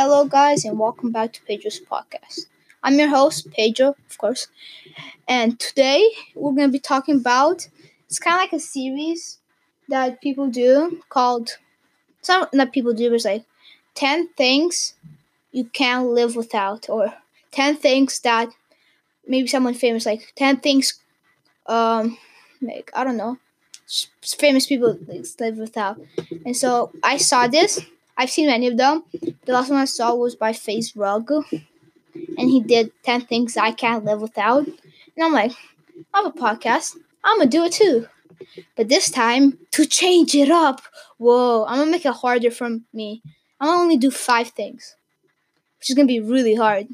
Hello, guys, and welcome back to Pedro's podcast. I'm your host, Pedro, of course, and today we're going to be talking about it's kind of like a series that people do called some not people do, it's like 10 things you can't live without, or 10 things that maybe someone famous, like 10 things, um, like I don't know, famous people live without. And so I saw this I've seen many of them. The last one I saw was by FaZe Rug, and he did 10 things I can't live without. And I'm like, I have a podcast. I'm gonna do it too. But this time, to change it up, whoa, I'm gonna make it harder for me. I'm gonna only do five things, which is gonna be really hard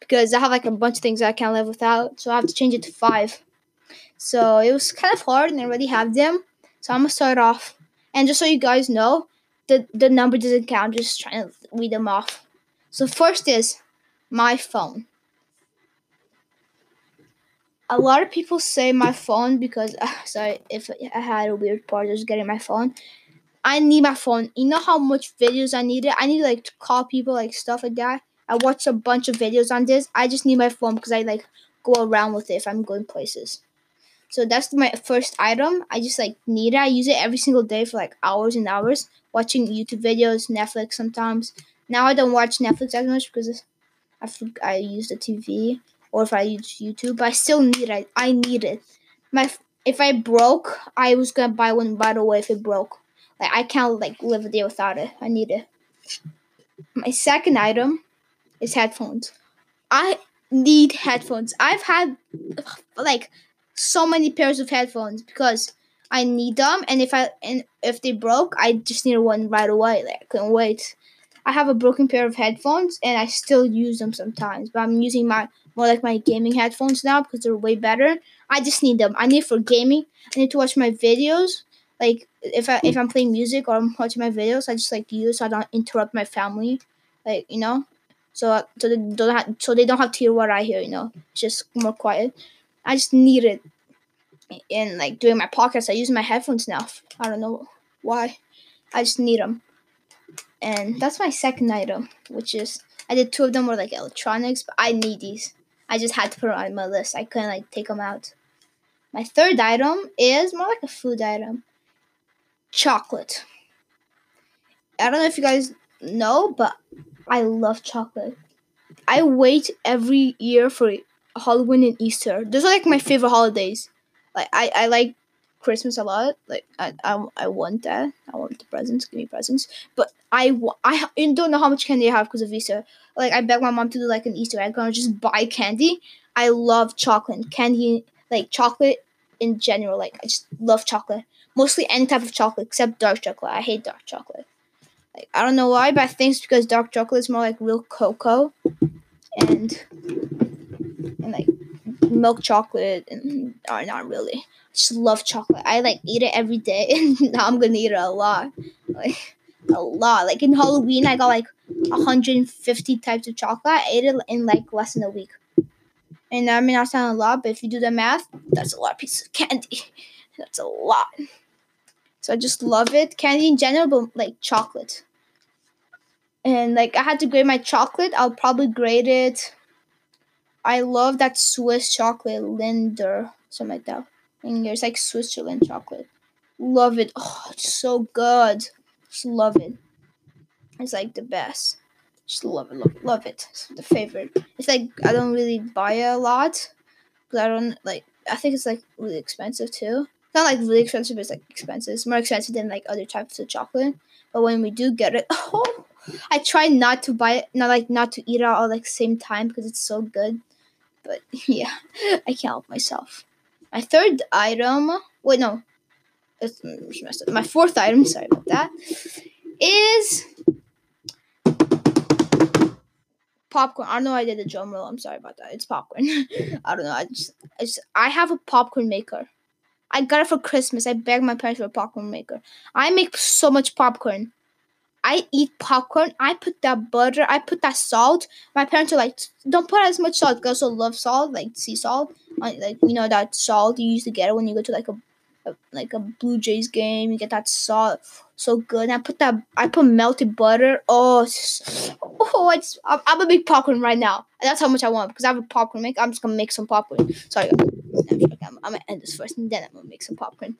because I have like a bunch of things I can't live without. So I have to change it to five. So it was kind of hard, and I already have them. So I'm gonna start off. And just so you guys know, the, the number doesn't count. Just trying to read them off. So first is my phone. A lot of people say my phone because uh, sorry if I had a weird part just getting my phone. I need my phone. You know how much videos I need it. I need like to call people like stuff like that. I watch a bunch of videos on this. I just need my phone because I like go around with it if I'm going places. So that's my first item. I just like need it. I use it every single day for like hours and hours watching YouTube videos, Netflix sometimes. Now I don't watch Netflix as much because I I use the TV or if I use YouTube. But I still need it. I need it. My if I broke, I was gonna buy one right away if it broke. Like I can't like live a day without it. I need it. My second item is headphones. I need headphones. I've had like so many pairs of headphones because I need them, and if I and if they broke, I just need one right away. Like I couldn't wait. I have a broken pair of headphones, and I still use them sometimes. But I'm using my more like my gaming headphones now because they're way better. I just need them. I need for gaming. I need to watch my videos. Like if I if I'm playing music or I'm watching my videos, I just like use so I don't interrupt my family. Like you know, so uh, so they don't have, so they don't have to hear what I hear. You know, it's just more quiet. I just need it in like doing my podcast, I use my headphones now. I don't know why. I just need them. And that's my second item, which is I did two of them were like electronics, but I need these. I just had to put them on my list. I couldn't like take them out. My third item is more like a food item. Chocolate. I don't know if you guys know, but I love chocolate. I wait every year for Halloween and Easter. Those are like my favorite holidays like I, I like Christmas a lot. Like I, I, I want that. I want the presents. Give me presents. But I, I don't know how much candy I have because of Visa. Like I beg my mom to do like an Easter egg and just buy candy. I love chocolate candy, like chocolate in general. Like I just love chocolate. Mostly any type of chocolate except dark chocolate. I hate dark chocolate. Like I don't know why, but I think it's because dark chocolate is more like real cocoa, and and like milk chocolate and are not really. I just love chocolate. I like eat it every day now I'm gonna eat it a lot. Like a lot. Like in Halloween I got like 150 types of chocolate. I ate it in like less than a week. And that may not sound a lot, but if you do the math, that's a lot of pieces of candy. That's a lot. So I just love it. Candy in general, but like chocolate. And like I had to grade my chocolate, I'll probably grade it I love that Swiss chocolate Lindor, something like that. And there's like Switzerland chocolate. Love it. Oh, it's so good. Just love it. It's like the best. Just love it, love, love it. It's the favorite. It's like I don't really buy it a lot because I don't like. I think it's like really expensive too. Not like really expensive, but it's like expensive. It's more expensive than like other types of chocolate. But when we do get it, oh, I try not to buy it, not like not to eat it all like same time because it's so good. But yeah, I can't help myself. My third item, wait, no, my fourth item. Sorry about that. Is popcorn. I don't know. I did the drum roll. I'm sorry about that. It's popcorn. I don't know. I just, I just, I have a popcorn maker. I got it for Christmas. I begged my parents for a popcorn maker. I make so much popcorn. I eat popcorn. I put that butter. I put that salt. My parents are like, don't put as much salt. I also love salt, like sea salt. Uh, like you know that salt you used to get when you go to like a a, like a Blue Jays game. You get that salt, so good. And I put that, I put melted butter. Oh, oh, I just, I'm, I'm a big popcorn right now. And that's how much I want because I have a popcorn make. I'm just gonna make some popcorn. Sorry, I'm, I'm gonna end this first and then I'm gonna make some popcorn.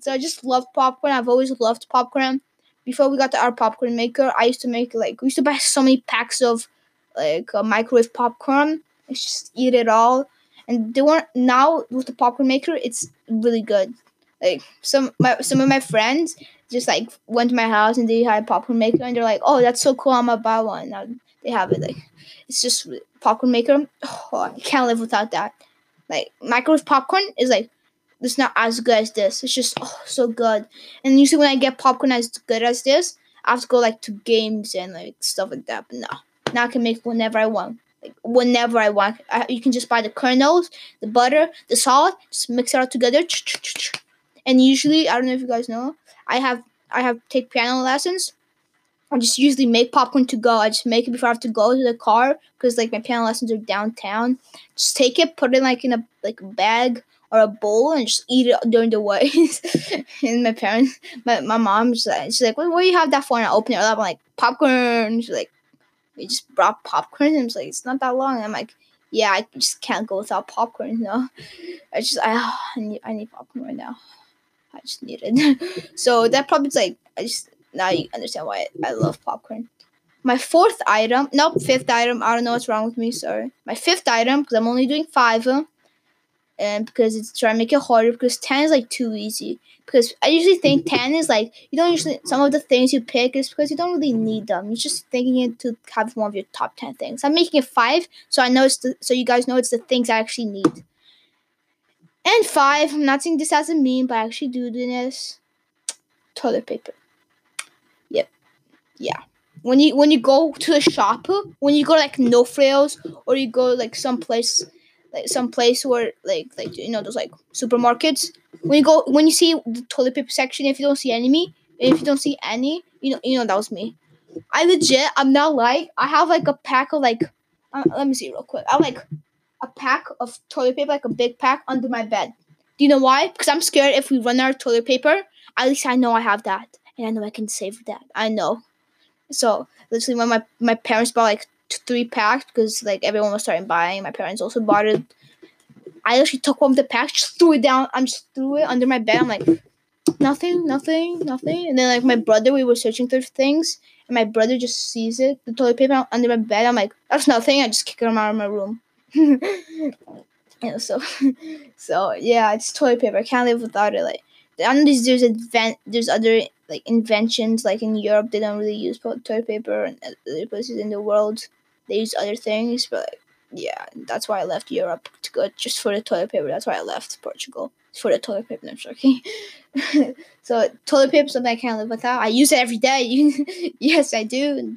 So I just love popcorn. I've always loved popcorn. Before we got our popcorn maker, I used to make like we used to buy so many packs of like uh, microwave popcorn. It's just eat it all. And they weren't now with the popcorn maker it's really good. Like some my some of my friends just like went to my house and they had a popcorn maker and they're like oh that's so cool i'm gonna buy one. Now they have it like it's just popcorn maker oh, i can't live without that. Like microwave popcorn is like it's not as good as this it's just oh so good and usually when i get popcorn as good as this i have to go like to games and like stuff like that but no now i can make whenever i want like whenever I want. I, you can just buy the kernels, the butter, the salt, just mix it all together. And usually, I don't know if you guys know, I have I have take piano lessons. I just usually make popcorn to go. I just make it before I have to go to the car because like my piano lessons are downtown. Just take it, put it like in a like bag or a bowl and just eat it during the way. and my parents, my, my mom's like, she's like, what, what do you have that for? And I open it up, I'm like, popcorn. She's like, we just brought popcorn. And it's like, it's not that long. And I'm like, yeah, I just can't go without popcorn, you know? I just, I, I, need, I need popcorn right now. I just need it. so that probably like, I just, now you understand why I, love popcorn. My fourth item, nope, fifth item, I don't know what's wrong with me, sorry. My fifth item, because I'm only doing five, and because it's trying to make it harder, because 10 is like too easy because I usually think ten is like you don't usually some of the things you pick is because you don't really need them. You're just thinking it to have one of your top ten things. I'm making it five, so I know it's the, so you guys know it's the things I actually need. And five, I'm not saying this as a meme, but I actually do this. Toilet paper. Yep. Yeah. When you when you go to a shop, when you go like No Frills or you go like someplace like some place where like like you know those like supermarkets. When you go when you see the toilet paper section if you don't see any if you don't see any you know you know that was me. I legit i'm not like i have like a pack of like uh, let me see real quick. I like a pack of toilet paper like a big pack under my bed. Do you know why? Because i'm scared if we run out of toilet paper at least i know i have that and i know i can save that. I know. So literally when my my parents bought like three packs because like everyone was starting buying. My parents also bought it. I actually took one of the packs, just threw it down. I'm just threw it under my bed. I'm like, nothing, nothing, nothing. And then like my brother, we were searching for things, and my brother just sees it, the toilet paper under my bed. I'm like, that's nothing. I just kick him out of my room. yeah, so, so yeah, it's toilet paper. I can't live without it. Like, I know there's there's advent there's other like inventions like in Europe they don't really use toilet paper and other places in the world they use other things, but yeah, that's why I left Europe to go just for the toilet paper. That's why I left Portugal for the toilet paper. No, I'm joking. so toilet paper something I can't live without. I use it every day. yes, I do.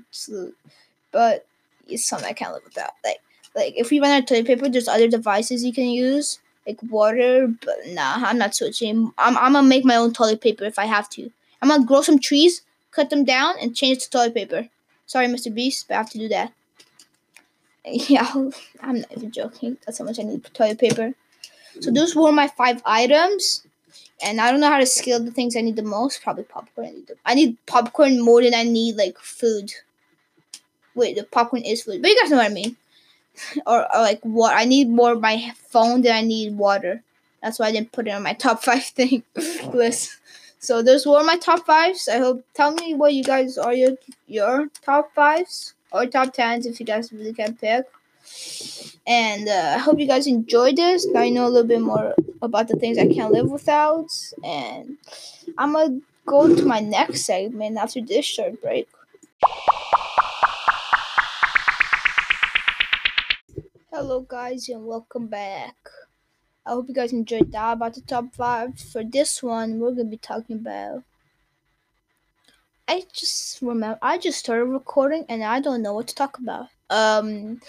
But it's something I can't live without. Like like if we run out of toilet paper, there's other devices you can use like water. But nah, I'm not switching. I'm I'm gonna make my own toilet paper if I have to. I'm gonna grow some trees, cut them down, and change it to toilet paper. Sorry, Mr. Beast, but I have to do that. Yeah, I'm not even joking. That's how much I need toilet paper. So those were my five items. And I don't know how to scale the things I need the most. Probably popcorn. I need, the, I need popcorn more than I need like food. Wait, the popcorn is food, but you guys know what I mean. or, or like what I need more my phone than I need water. That's why I didn't put it on my top five thing list. So those were my top fives. I hope. Tell me what you guys are your your top fives or top tens if you guys really can pick. And uh, I hope you guys enjoyed this. Now you know a little bit more about the things I can't live without. And I'm gonna go to my next segment after this short break. Hello, guys, and welcome back. I hope you guys enjoyed that about the top five. For this one, we're gonna be talking about I just remember I just started recording and I don't know what to talk about. Um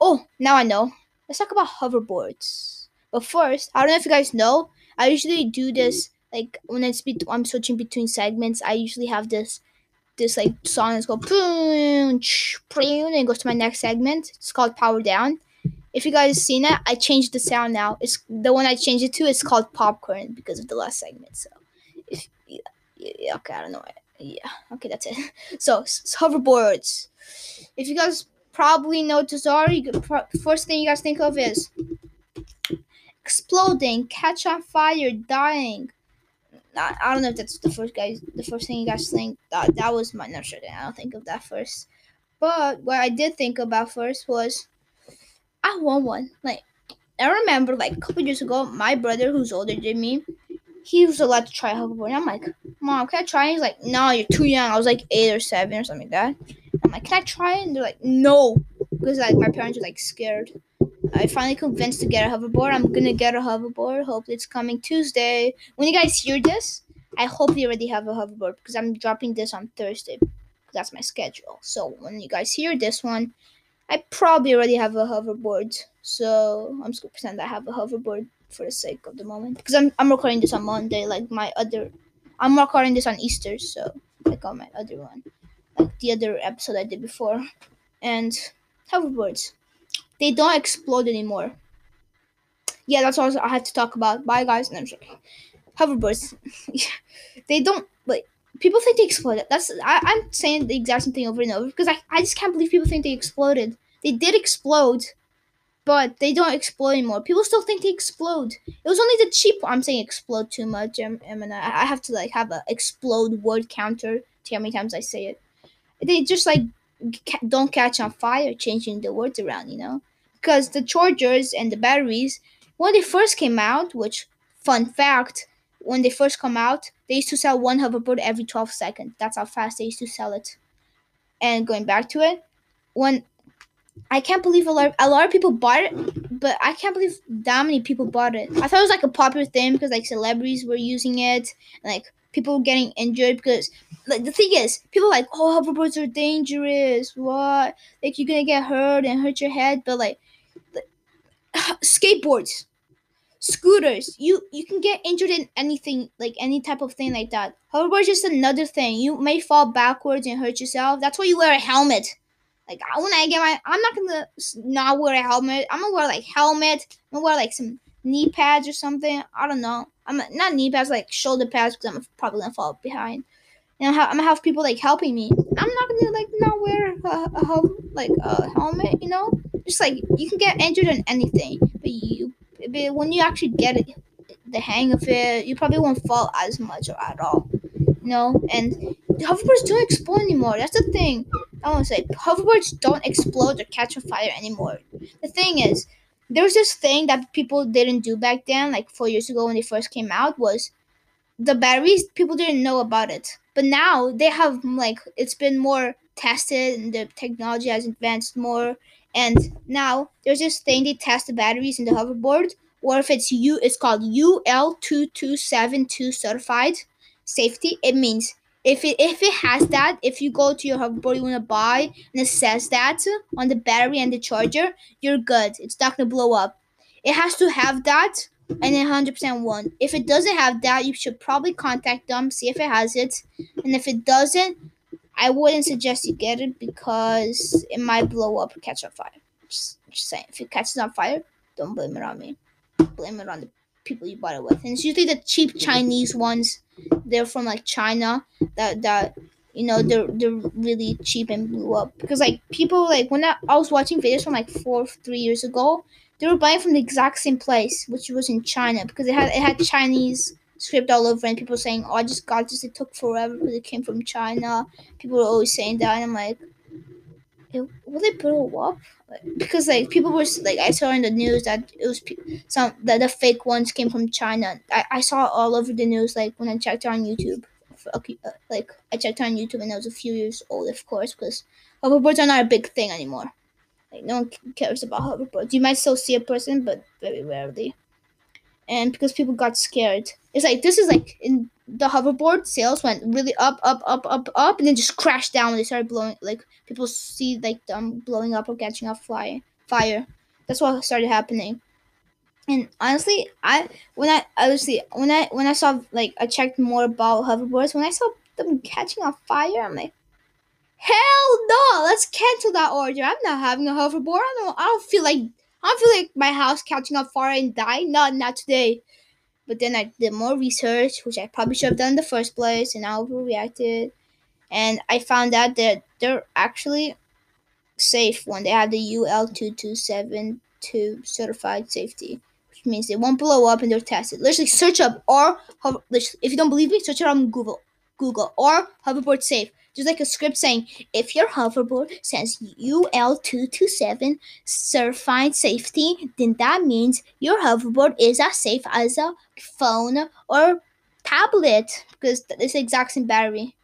oh, now I know. Let's talk about hoverboards. But first, I don't know if you guys know, I usually do this like when it's be- I'm switching between segments, I usually have this this like song that's called and it goes to my next segment. It's called Power Down. If you guys seen it, I changed the sound now. It's the one I changed it to. It's called popcorn because of the last segment. So, if yeah, yeah okay, I don't know. Yeah, okay, that's it. So, hoverboards. If you guys probably know Tazari, first thing you guys think of is exploding, catch on fire, dying. I, I don't know if that's the first guys, the first thing you guys think. That that was my not sure. I don't think of that first. But what I did think about first was I want one. Like I remember like a couple years ago, my brother who's older than me, he was allowed to try hoverboard. I'm like, Mom, can I try? He's like, No, you're too young. I was like eight or seven or something like that. I'm like, Can I try? And they're like, No. Because like my parents are like scared. I finally convinced to get a hoverboard. I'm gonna get a hoverboard. Hopefully it's coming Tuesday. When you guys hear this, I hope you already have a hoverboard because I'm dropping this on Thursday. That's my schedule. So when you guys hear this one, I probably already have a hoverboard. So I'm just gonna pretend I have a hoverboard for the sake of the moment. Because I'm I'm recording this on Monday, like my other I'm recording this on Easter, so like on my other one. Like the other episode I did before. And hoverboards. They don't explode anymore. Yeah, that's all I have to talk about. Bye guys. No, I'm joking. Hoverboards. they don't like people think they exploded. That's I, I'm saying the exact same thing over and over because I, I just can't believe people think they exploded. They did explode, but they don't explode anymore. People still think they explode. It was only the cheap. I'm saying explode too much. I'm, I'm gonna, I have to like have a explode word counter to how many times I say it. They just like don't catch on fire, changing the words around. You know, because the chargers and the batteries when they first came out, which fun fact, when they first come out, they used to sell one hoverboard every 12 seconds. That's how fast they used to sell it. And going back to it, when I can't believe a lot, a lot of people bought it, but I can't believe that many people bought it. I thought it was like a popular thing because like celebrities were using it, and, like people getting injured because like the thing is, people like oh hoverboards are dangerous. What? Like you're gonna get hurt and hurt your head, but like, like skateboards scooters you you can get injured in anything like any type of thing like that. Hoverboard is just another thing. You may fall backwards and hurt yourself. That's why you wear a helmet like when i get my i'm not gonna not wear a helmet. I'm gonna wear like helmet i'm gonna wear like some knee pads or something. I don't know. I'm not knee pads like shoulder pads because i'm probably gonna fall behind. And I'm, I'm gonna have people like helping me. I'm not gonna like not wear a, a, like a helmet you know? Just like you can get injured in anything but you but when you actually get it, the hang of it, you probably won't fall as much or at all. You know, and hoverboards don't explode anymore. That's the thing. I want to say hoverboards don't explode or catch on fire anymore. The thing is, there was this thing that people didn't do back then, like four years ago when they first came out, was the batteries. People didn't know about it, but now they have like it's been more tested and the technology has advanced more and now there's this thing they test the batteries in the hoverboard, or if it's U, it's called UL2272 certified safety. It means if it if it has that, if you go to your hoverboard you want to buy and it says that on the battery and the charger, you're good. It's not gonna blow up. It has to have that and then 100% one. If it doesn't have that, you should probably contact them, see if it has it. And if it doesn't, I wouldn't suggest you get it because it might blow up or catch on fire. Just, just saying, if it catches on fire, don't blame it on me. Blame it on the people you bought it with. And it's usually the cheap Chinese ones. They're from like China that that you know they're they're really cheap and blew up because like people like when I, I was watching videos from like four three years ago they were buying from the exact same place which was in China because it had it had Chinese script all over, and people saying, "Oh, I just got this. It took forever because it came from China." People were always saying that, and I'm like, "Will they blow up?" Because like people were like, I saw in the news that it was some that the fake ones came from China. I, I saw all over the news like when I checked on YouTube. Okay, uh, like I checked on YouTube and it was a few years old, of course, because hoverboards are not a big thing anymore. Like no one cares about hoverboards. You might still see a person, but very rarely and because people got scared. It's like this is like in the hoverboard sales went really up, up, up, up, up, and then just crashed down they started blowing. Like people see like them blowing up or catching on fire. Fire. That's what started happening. And honestly, I when I honestly when I when I saw like I checked more about hoverboards when I saw them catching on fire, I'm like, hell no! Let's cancel that order. I'm not having a hoverboard. I don't. I don't feel like I don't feel like my house catching on fire and dying. Not not today. But then I did more research, which I probably should have done in the first place, and I overreacted. And I found out that they're actually safe when they have the UL two two seven two certified safety, which means they won't blow up and they're tested. Literally search up or if you don't believe me, search it on Google. Google or hoverboard safe. There's like a script saying if your hoverboard says UL227 certified safety, then that means your hoverboard is as safe as a phone or tablet because it's the exact same battery.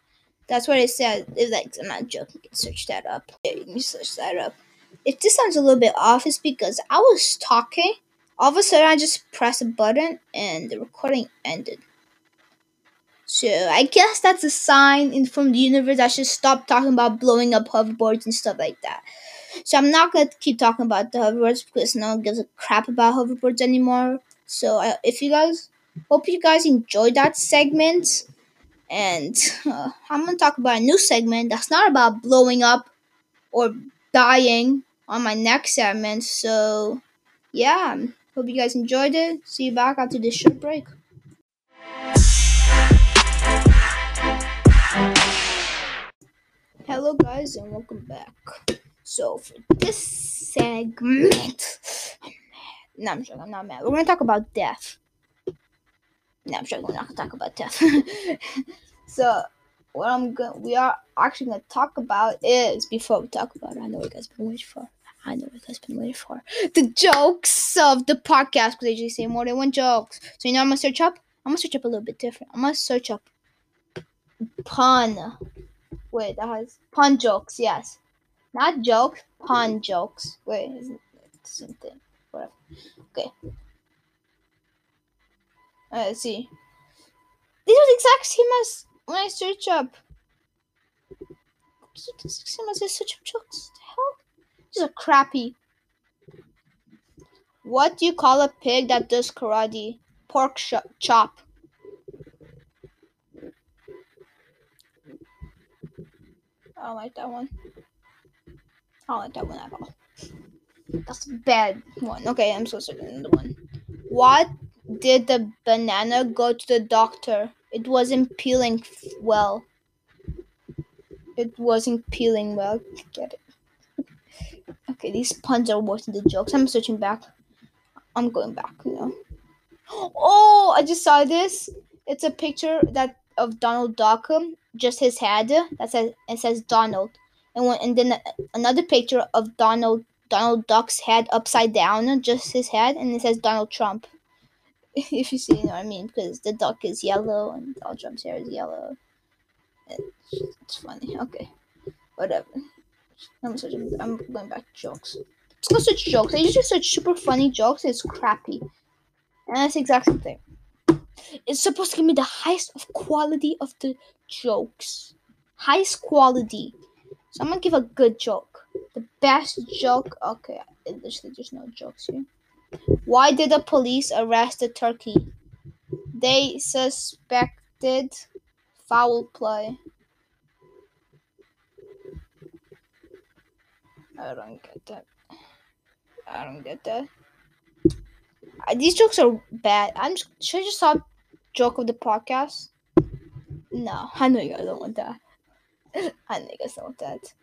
That's what it said. It's like I'm not joking. Search that up. Yeah, you can search that up. If this sounds a little bit off, it's because I was talking. All of a sudden, I just pressed a button and the recording ended. So I guess that's a sign in, from the universe I should stop talking about blowing up hoverboards and stuff like that. So I'm not gonna keep talking about the hoverboards because no one gives a crap about hoverboards anymore. So uh, if you guys, hope you guys enjoyed that segment, and uh, I'm gonna talk about a new segment that's not about blowing up or dying on my next segment. So yeah, hope you guys enjoyed it. See you back after this short break. Hello, guys, and welcome back. So, for this segment, no, I'm joking, I'm not mad. We're gonna talk about death. No, I'm joking, we're not gonna talk about death. so, what I'm going we are actually gonna talk about is before we talk about it, I know what you guys been waiting for. I know what you guys been waiting for. The jokes of the podcast because they usually say more than one jokes. So you know I'm gonna search up? I'm gonna search up a little bit different. I'm gonna search up pun Wait, that has pun jokes. Yes, not jokes, pun jokes. Wait, isn't the same thing? Whatever. Okay. Uh, let's see. Are the exact same as when I search up. Are the same as I search up jokes. The hell? These are crappy. What do you call a pig that does karate? Pork chop. I don't like that one. I don't like that one at all. That's a bad one. Okay, I'm so sorry. Another one. What did the banana go to the doctor? It wasn't peeling well. It wasn't peeling well. Get it? Okay, these puns are worse than the jokes. I'm searching back. I'm going back, you know. Oh, I just saw this. It's a picture that of Donald Duck just his head that says it says Donald, and when, and then another picture of Donald Donald Duck's head upside down, just his head, and it says Donald Trump. if you see, you know what I mean, because the duck is yellow and Donald Trump's hair is yellow. It's, it's funny. Okay, whatever. I'm searching. I'm going back to jokes. Let's go search jokes. I usually search super funny jokes. It's crappy, and that's the exact same thing. It's supposed to give me the highest of quality of the jokes. Highest quality. So I'm gonna give a good joke. The best joke. Okay, literally there's no jokes here. Why did the police arrest the turkey? They suspected foul play. I don't get that. I don't get that. Uh, these jokes are bad. I'm just, should I just stop joke of the podcast? No, I know you guys don't want that. I know you guys don't want that.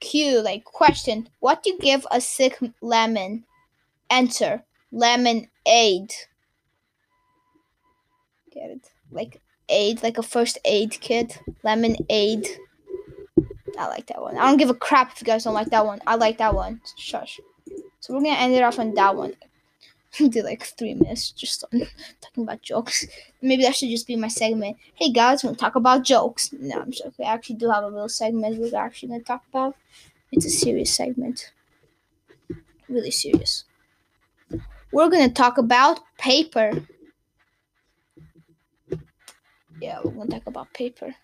Q, like question. What do you give a sick lemon? Answer. Lemon aid. Get it? Like aid, like a first aid kit. Lemon aid. I like that one. I don't give a crap if you guys don't like that one. I like that one. Shush. So we're gonna end it off on that one. did like three minutes just on talking about jokes. Maybe that should just be my segment. Hey guys, we're gonna talk about jokes. No, I'm joking. I actually do have a little segment we're actually gonna talk about. It's a serious segment. Really serious. We're gonna talk about paper. Yeah, we're gonna talk about paper.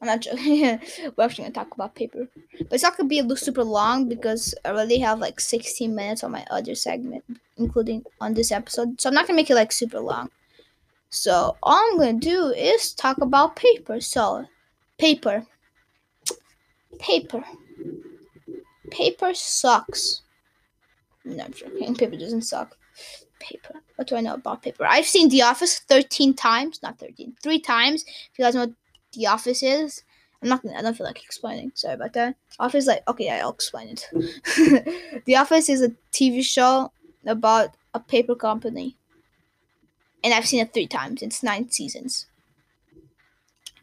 I'm not joking. We're actually gonna talk about paper, but it's not gonna be super long because I already have like 16 minutes on my other segment, including on this episode. So I'm not gonna make it like super long. So all I'm gonna do is talk about paper. So, paper, paper. Paper sucks. No, I'm not joking. Paper doesn't suck. Paper. What do I know about paper? I've seen The Office 13 times. Not 13. Three times. If you guys know The Office is. I'm not gonna, I don't feel like explaining. Sorry about that. Office, like, okay, I'll explain it. the Office is a TV show about a paper company. And I've seen it three times. It's nine seasons.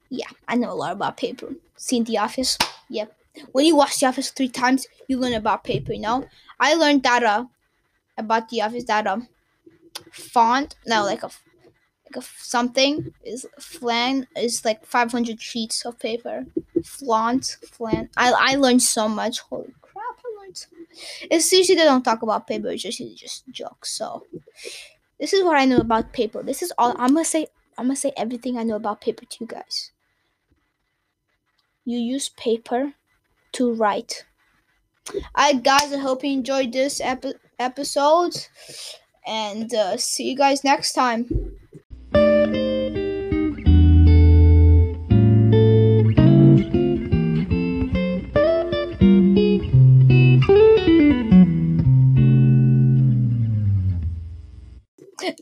Yeah, I know a lot about paper. Seen The Office? Yep. When you watch The Office three times, you learn about paper, you know? I learned that uh, about The Office that um font, no, like a something is flan is like 500 sheets of paper. Flaunt, flan. I I learned so much. Holy crap, I learned so much. It's usually they don't talk about paper, it's just it's just jokes. So this is what I know about paper. This is all I'm gonna say I'm gonna say everything I know about paper to you guys. You use paper to write. Alright, guys, I hope you enjoyed this epi- episode, and uh, see you guys next time.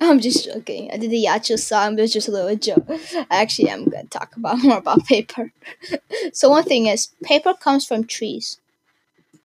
I'm just joking. I did the Yacho song, but it's just a little joke. I Actually, I'm gonna talk about more about paper. so one thing is, paper comes from trees.